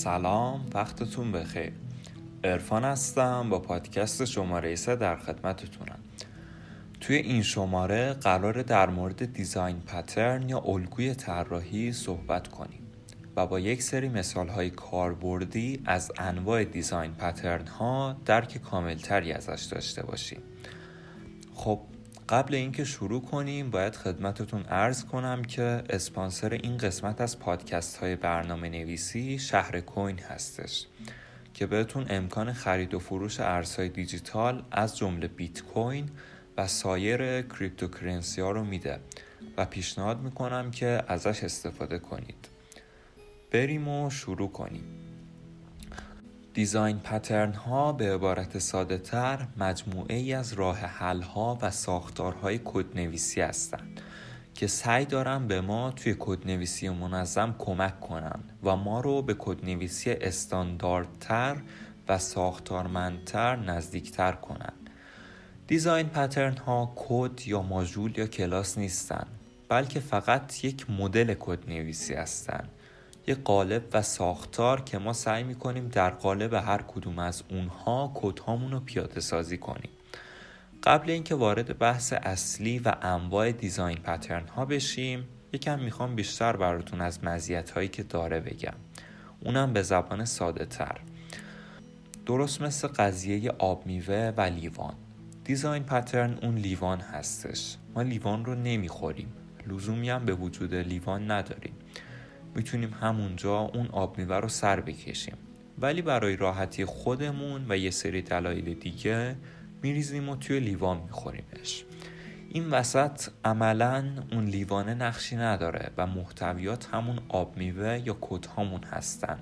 سلام وقتتون بخیر. ارفان هستم با پادکست شماره 3 در خدمتتونم. توی این شماره قرار در مورد دیزاین پترن یا الگوی طراحی صحبت کنیم و با یک سری مثال های کاربردی از انواع دیزاین پترن ها درک کاملتری ازش داشته باشیم. خب قبل اینکه شروع کنیم باید خدمتتون ارز کنم که اسپانسر این قسمت از پادکست های برنامه نویسی شهر کوین هستش که بهتون امکان خرید و فروش ارزهای دیجیتال از جمله بیت کوین و سایر cryptocurrency ها رو میده و پیشنهاد می‌کنم که ازش استفاده کنید. بریم و شروع کنیم. design pattern ها به عبارت ساده تر مجموعه ای از راه حل ها و ساختارهای کدنویسی هستند که سعی دارن به ما توی کدنویسی منظم کمک کنن و ما رو به کدنویسی استانداردتر و ساختارمندتر نزدیکتر کنن. دیزاین پترن ها کد یا ماژول یا کلاس نیستن بلکه فقط یک مدل کدنویسی هستند یک قالب و ساختار که ما سعی می‌کنیم در قالب هر کدوم از اونها کدهامون رو پیاده سازی کنیم. قبل اینکه وارد بحث اصلی و انواع دیزاین پترن ها بشیم یکم می‌خوام بیشتر براتون از مزیت هایی که داره بگم. اونم به زبان ساده تر. درست مثل قضیه آب میوه و لیوان. دیزاین پترن اون لیوان هستش. ما لیوان رو نمی‌خوریم. لزومی هم به وجود لیوان نداریم. می‌تونیم همونجا اون آب میوه رو سر بکشیم. ولی برای راحتی خودمون و یه سری دلایل دیگه میریزیم و توی لیوان میخوریمش این وسط عملا اون لیوانه نقشی نداره و محتویات همون آب میوه یا کت هامون هستن.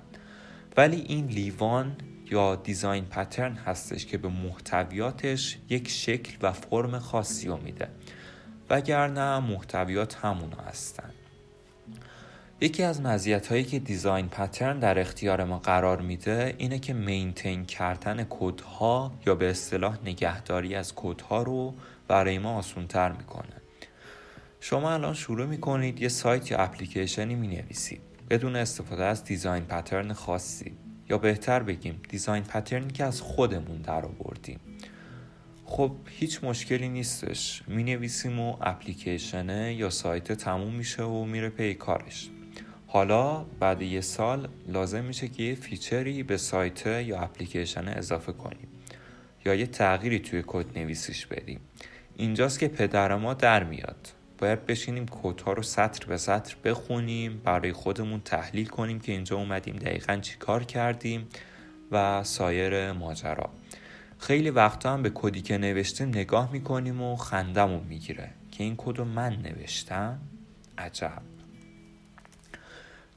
ولی این لیوان یا دیزاین پترن هستش که به محتویاتش یک شکل و فرم خاصی رو میده. وگرنه محتویات همون هستن. یکی از مزیت هایی که دیزاین پترن در اختیار ما قرار میده اینه که مینتین کردن کدها یا به اصطلاح نگهداری از کدها رو برای ما آسونتر می‌کنه. شما الان شروع می‌کنید یه سایت یا اپلیکیشنی می‌نویسید. بدون استفاده از design pattern خاصی. یا بهتر بگیم design pattern ی که از خودمون در آوردیم. خب هیچ مشکلی نیستش. می نویسیم و اپلیکیشنه یا سایت تموم میشه و میره پی کارش. حالا بعد یه سال لازم میشه که یه feature ی به سایت یا اپلیکیشن اضافه کنیم یا یه تغییری توی کد نویسیش بدیم. اینجاست که پدر ما در میاد. باید بشینیم کدها رو سطر به سطر بخونیم برای خودمون تحلیل کنیم که اینجا اومدیم دقیقا چی کار کردیم و سایر ماجرا. خیلی وقتا هم به کدی که نوشتیم نگاه می‌کنیم و خندمون می‌گیره که این کد رو من نوشتم؟ عجب.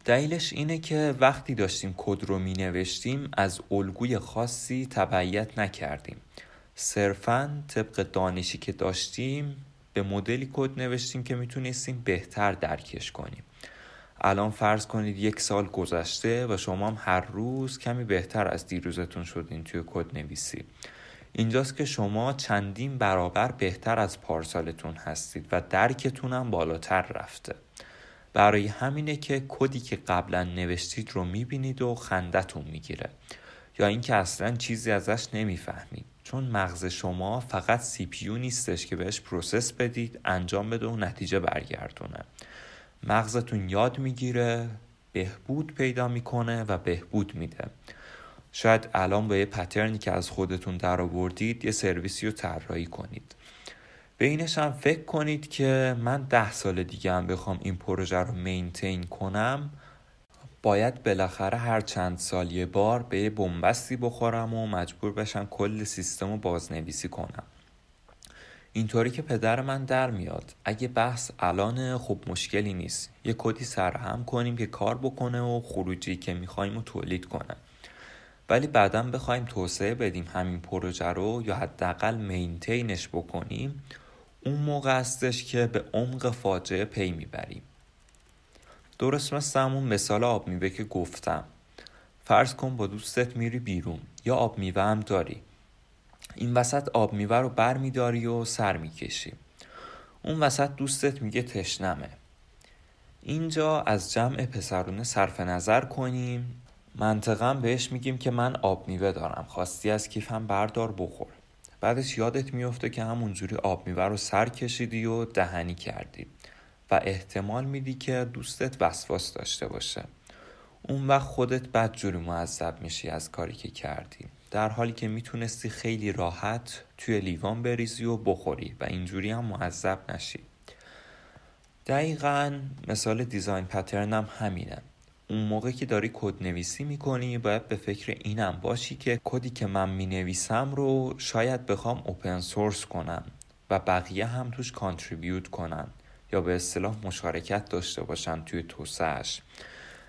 دلیلش اینه که وقتی داشتیم کد رو می نوشتیم از الگوی خاصی تبعیت نکردیم. صرفا طبق دانشی که داشتیم به مدلی کد نوشتیم که می‌تونستیم بهتر درکش کنیم. الان فرض کنید یک سال گذشته و شما هم هر روز کمی بهتر از دیروزتون شدین توی کد نویسی. اینجاست که شما چندین برابر بهتر از پارسالتون هستید و درکتون هم بالاتر رفته. برای همینه که کدی که قبلا نوشتید رو می‌بینید و خندتون می‌گیره. یا اینکه اصلا چیزی ازش نمی‌فهمید. چون مغز شما فقط CPU نیستش که بهش process بدید انجام بده و نتیجه برگردونه. مغزتون یاد می‌گیره بهبود پیدا می‌کنه و بهبود میده. شاید الان با یه pattern ی که از خودتون در آوردید یه سرویسی رو طراحی کنید. به اینش هم فکر کنید که من ده سال دیگه هم بخوام این پروژه رو maintain کنم باید بالاخره هر چند سال یه بار به یه بنبستی بخورم و مجبور بشم کل سیستم رو بازنویسی کنم. اینطوری که پدر من در میاد. اگه بحث الان خب مشکلی نیست. یه کدی سرهم کنیم که کار بکنه و خروجی که می‌خوایم رو تولید کنه. ولی بعدا بخوایم توسعه بدیم همین پروژه رو یا حداقل مینتینش بکنیم. اون موقع هستش که به عمق فاجعه پی می‌بریم. درست مثل همون مثال آب میوه که گفتم. فرض کن با دوستت میری بیرون یا آب میوه هم داری. این وسط آب میوه رو بر میداری و سر می‌کشی. اون وسط دوستت میگه تشنمه. اینجا از جمع پسرونه صرف نظر کنیم. منطقا بهش میگیم که من آب میوه دارم. خواستی از کیفم بردار بخور. بعدش یادت میفته که همونجوری آب میوه رو سر کشیدی و دهنی کردی و احتمال میدی که دوستت وسواس داشته باشه. اون وقت خودت بدجوری معذب میشی از کاری که کردی. در حالی که می‌تونستی خیلی راحت توی لیوان بریزی و بخوری و اینجوری هم معذب نشی. دقیقا مثال دیزاین پترن هم همینه. اون موقع که داری کد نویسی می‌کنی باید به فکر اینم باشی که کدی که من می‌نویسم رو شاید بخوام اوپن سورس کنم و بقیه هم توش contribute کنن یا به اصطلاح مشارکت داشته باشن توی توسعهش.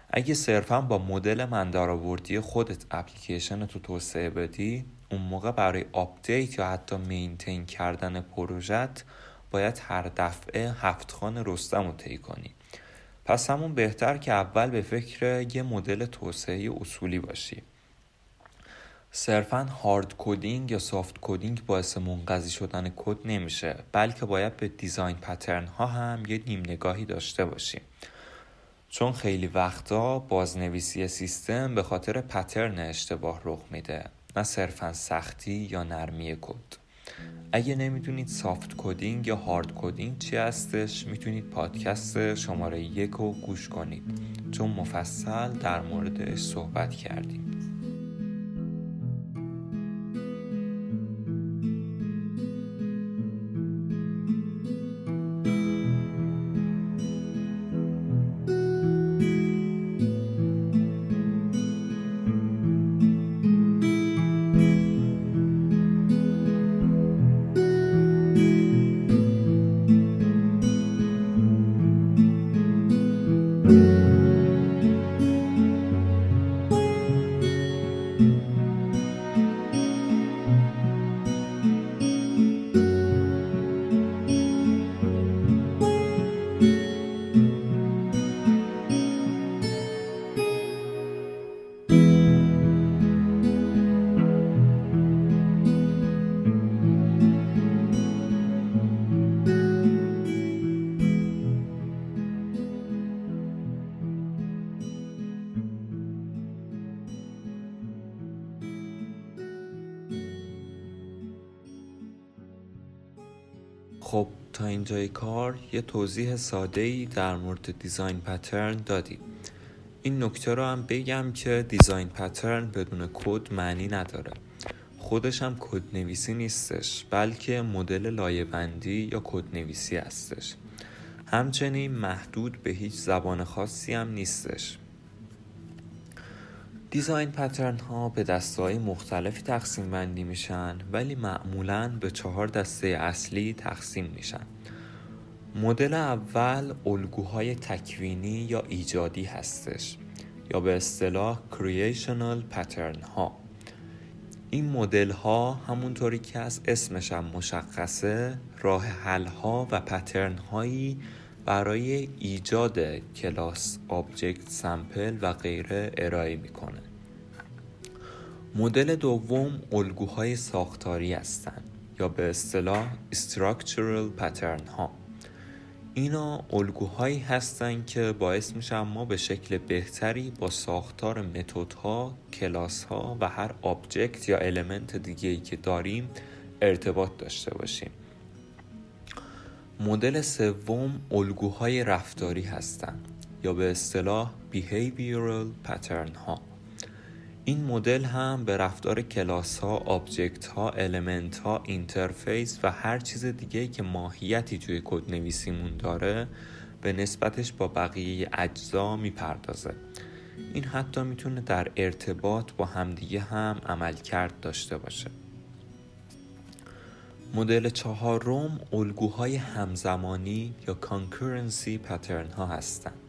اگه صرفا با مدل من درآوردی خودت اپلیکیشن تو توسعه بدی اون موقع برای آپدیت یا حتی maintain کردن پروژت باید هر دفعه هفت خان رستم رو طی کنی. پس همون بهتر که اول به فکر یه مدل توسعه اصولی باشی. صرفا hard coding یا soft coding باعث منقضی شدن کد نمیشه بلکه باید به design pattern ها هم یه نیم نگاهی داشته باشیم چون خیلی وقتا بازنویسی سیستم به خاطر pattern اشتباه رخ میده نه صرفا سختی یا نرمی کد. اگه نمی‌دونید soft coding یا hard coding چی هستش می‌تونید پادکست شماره یک رو گوش کنید چون مفصل در موردش صحبت کردیم. اینجای کار یه توضیح ساده ای در مورد design pattern دادیم. این نکته رو هم بگم که design pattern بدون کد معنی نداره. خودش هم کد نویسی نیستش بلکه مدل لایه‌بندی یا کد نویسی هستش. همچنین محدود به هیچ زبان خاصی هم نیستش. design pattern ها به دسته های مختلفی تقسیم بندی میشن ولی معمولا به چهار دسته اصلی تقسیم میشن. مدل اول الگوهای تکوینی یا ایجادی هستش یا به اصطلاح creational pattern ها این مدل ها همونطوری که از اسمش هم مشخصه راه حل ها و pattern هایی برای ایجاد کلاس object sample و غیره ارائه می‌کنه. مدل دوم الگوهای ساختاری هستند یا به اصطلاح structural pattern ها اینا الگوهایی هستند که باعث میشن ما به شکل بهتری با ساختار متدها، کلاس ها و هر object یا element دیگه ای که داریم ارتباط داشته باشیم. مدل سوم الگوهای رفتاری هستند یا به اصطلاح behavioral pattern ها. این مدل هم به رفتار کلاس ها، object ها، element ها، interface و هر چیز دیگه که ماهیتی توی کد نویسیمون داره به نسبتش با بقیه اجزا می‌پردازه. این حتی می‌تونه در ارتباط با همدیگه هم عمل کرد داشته باشه. مدل چهارم الگوهای همزمانی یا concurrency pattern ها هستند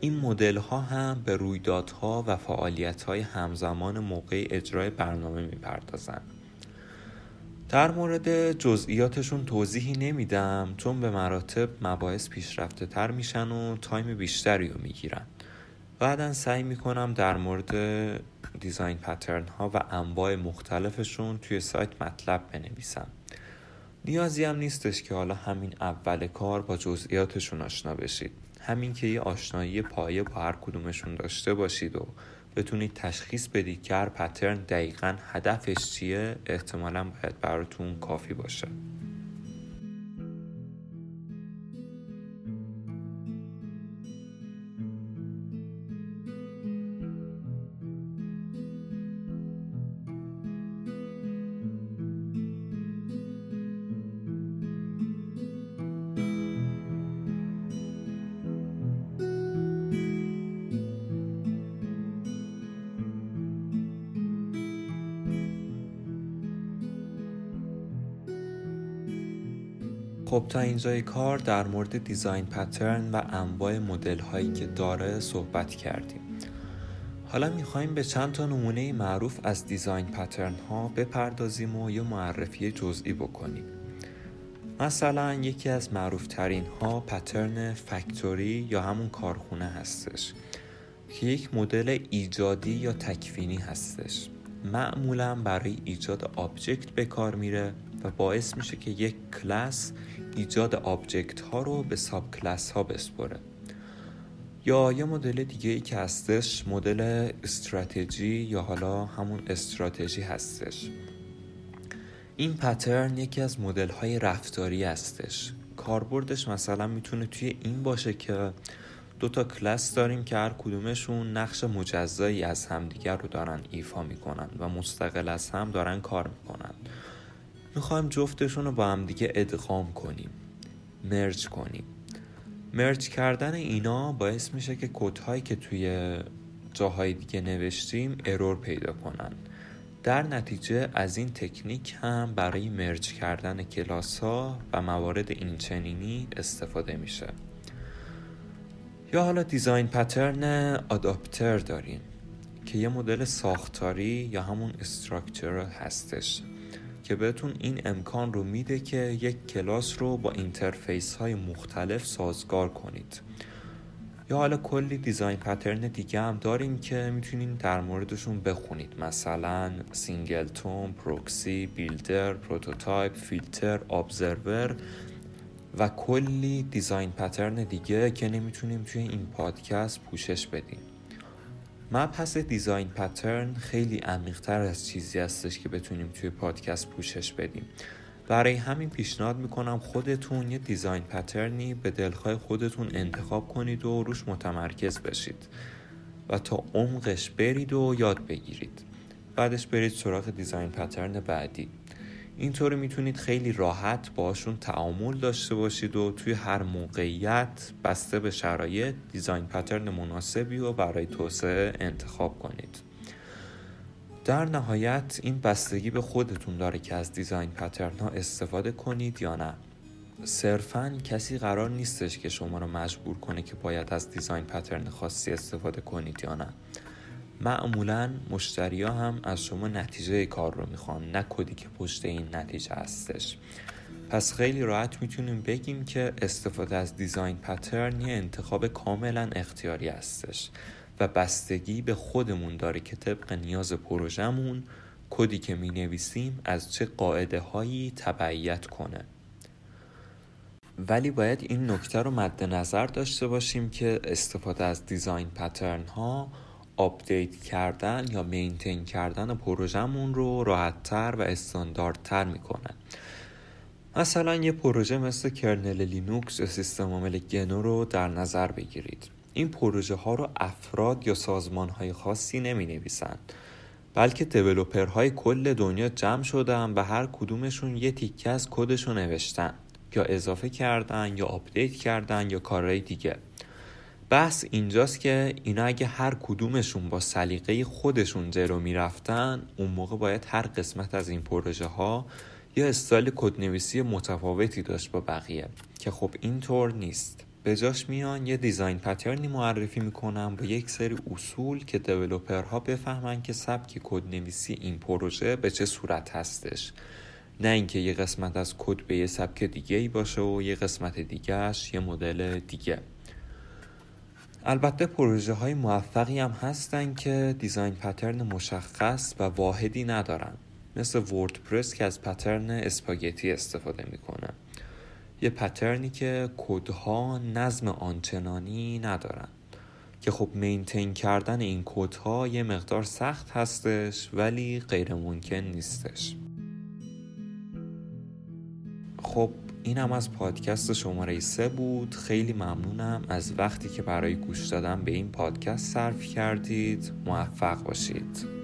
این مدل ها هم به رویدادها و فعالیت های همزمان موقع اجرای برنامه می‌پردازند. در مورد جزئیاتشون توضیحی نمیدم چون به مراتب مباحث پیشرفته تر میشن و time بیشتری رو می‌گیرن. بعدا سعی می‌کنم در مورد design pattern ها و انواع مختلفشون توی سایت مطلب بنویسم. نیازی هم نیستش که حالا همین اول کار با جزئیاتشون آشنا بشید. همین که یه آشنایی پایه با هر کدومشون داشته باشید و بتونید تشخیص بدید که هر پترن دقیقا هدفش چیه احتمالا باید براتون کافی باشه. خب تا اینجای کار در مورد design pattern و انواع مدل هایی که داره صحبت کردیم. حالا می‌خوایم به چند تا نمونه معروف از design pattern ها بپردازیم و یه معرفی جزئی بکنیم. مثلا یکی از معروف ترین ها pattern factory یا همون کارخونه هستش که یک مدل ایجادی یا تکوینی هستش. معمولا برای ایجاد object به کار میره. باعث میشه که یک کلاس ایجاد object ها رو به subclass ها بسپره. یا یه مدل دیگه ای که هستش مدل استراتژی یا حالا همون استراتژی هستش. این pattern یکی از مدل های رفتاری هستش. کاربردش مثلا می‌تونه توی این باشه که دو تا کلاس داریم که هر کدومشون نقش مجزایی از همدیگر رو دارن ایفا می‌کنن و مستقل از هم دارن کار می‌کنن. می‌خوایم جفتشون رو با هم دیگه ادغام کنیم. مرج کنیم. مرج کردن اینا باعث میشه که کودهایی که توی جاهای دیگه نوشتیم ارور پیدا کنن. در نتیجه از این تکنیک هم برای مرج کردن کلاس ها و موارد اینچنینی استفاده میشه. یا حالا دیزاین پترن آداپتر داریم که یه مدل ساختاری یا همون استراکچر هستش. که بهتون این امکان رو میده که یک کلاس رو با interface های مختلف سازگار کنید. یا حالا کلی design pattern دیگه هم داریم که می‌تونین در موردشون بخونید. مثلا singleton، proxy، builder، prototype، filter، observer و کلی design pattern دیگه که نمی‌تونیم توی این پادکست پوشش بدیم. مبحث design pattern خیلی عمیقتر از چیزی هستش که بتونیم توی پادکست پوشش بدیم. برای همین پیشنهاد می‌کنم خودتون یه دیزاین پترنی به دلخواه خودتون انتخاب کنید و روش متمرکز بشید و تا عمقش برید و یاد بگیرید. بعدش برید سراغ دیزاین پترن بعدی. اینطوری می‌تونید خیلی راحت باشون تعامل داشته باشید و توی هر موقعیت بسته به شرایط دیزاین پترن مناسبی و برای توسعه انتخاب کنید. در نهایت این بستگی به خودتون داره که از دیزاین پترن ها استفاده کنید یا نه. صرفا کسی قرار نیستش که شما رو مجبور کنه که باید از دیزاین پترن خاصی استفاده کنید یا نه. معمولا مشتری ها هم از شما نتیجه کار رو می‌خوان نه کدی که پشت این نتیجه هستش. پس خیلی راحت می‌تونیم بگیم که استفاده از دیزاین پترن یه انتخاب کاملا اختیاری هستش و بستگی به خودمون داره که طبق نیاز پروژمون کدی که می نویسیم از چه قاعده هایی تبعیت کنه. ولی باید این نکته رو مد نظر داشته باشیم که استفاده از design pattern ها آپدیت کردن یا maintain کردن پروژهمون رو راحتتر و استانداردتر می‌کنن مثلا یه پروژه مثل kernel لینوکس یا سیستم عامل گنو رو در نظر بگیرید. این پروژه ها رو افراد یا سازمان های خاصی نمی نویسند بلکه های کل دنیا جمع شدن و هر کدومشون یه تیکه از کدش رو نوشتن یا اضافه کردن یا آپدیت کردن یا کارهای دیگه. بحث اینجاست که اینا اگه هر کدومشون با سلیقه خودشون جلو می‌رفتن اون موقع باید هر قسمت از این پروژه ها یا استایل کدنویسی متفاوتی داشت با بقیه که خب اینطور نیست. به جاش میان یه design pattern ی معرفی می‌کنن با یک سری اصول که ها بفهمن که سبک کدنویسی این پروژه به چه صورت هستش. نه اینکه یه قسمت از کد به یه سبک دیگه ای باشه و یه قسمت دیگهش یه مدل دیگه. البته پروژه های موفقی هم هستن که design pattern مشخص و واحدی ندارن. مثل وردپرس که از pattern spaghetti استفاده می‌کنه یه پترنی که کدها نظم آنچنانی ندارن. که خب مینتین کردن این کد ها یه مقدار سخت هستش ولی غیر ممکن نیستش. خب این هم از پادکست شماره سه بود. خیلی ممنونم از وقتی که برای گوش دادن به این پادکست صرف کردید. موفق باشید.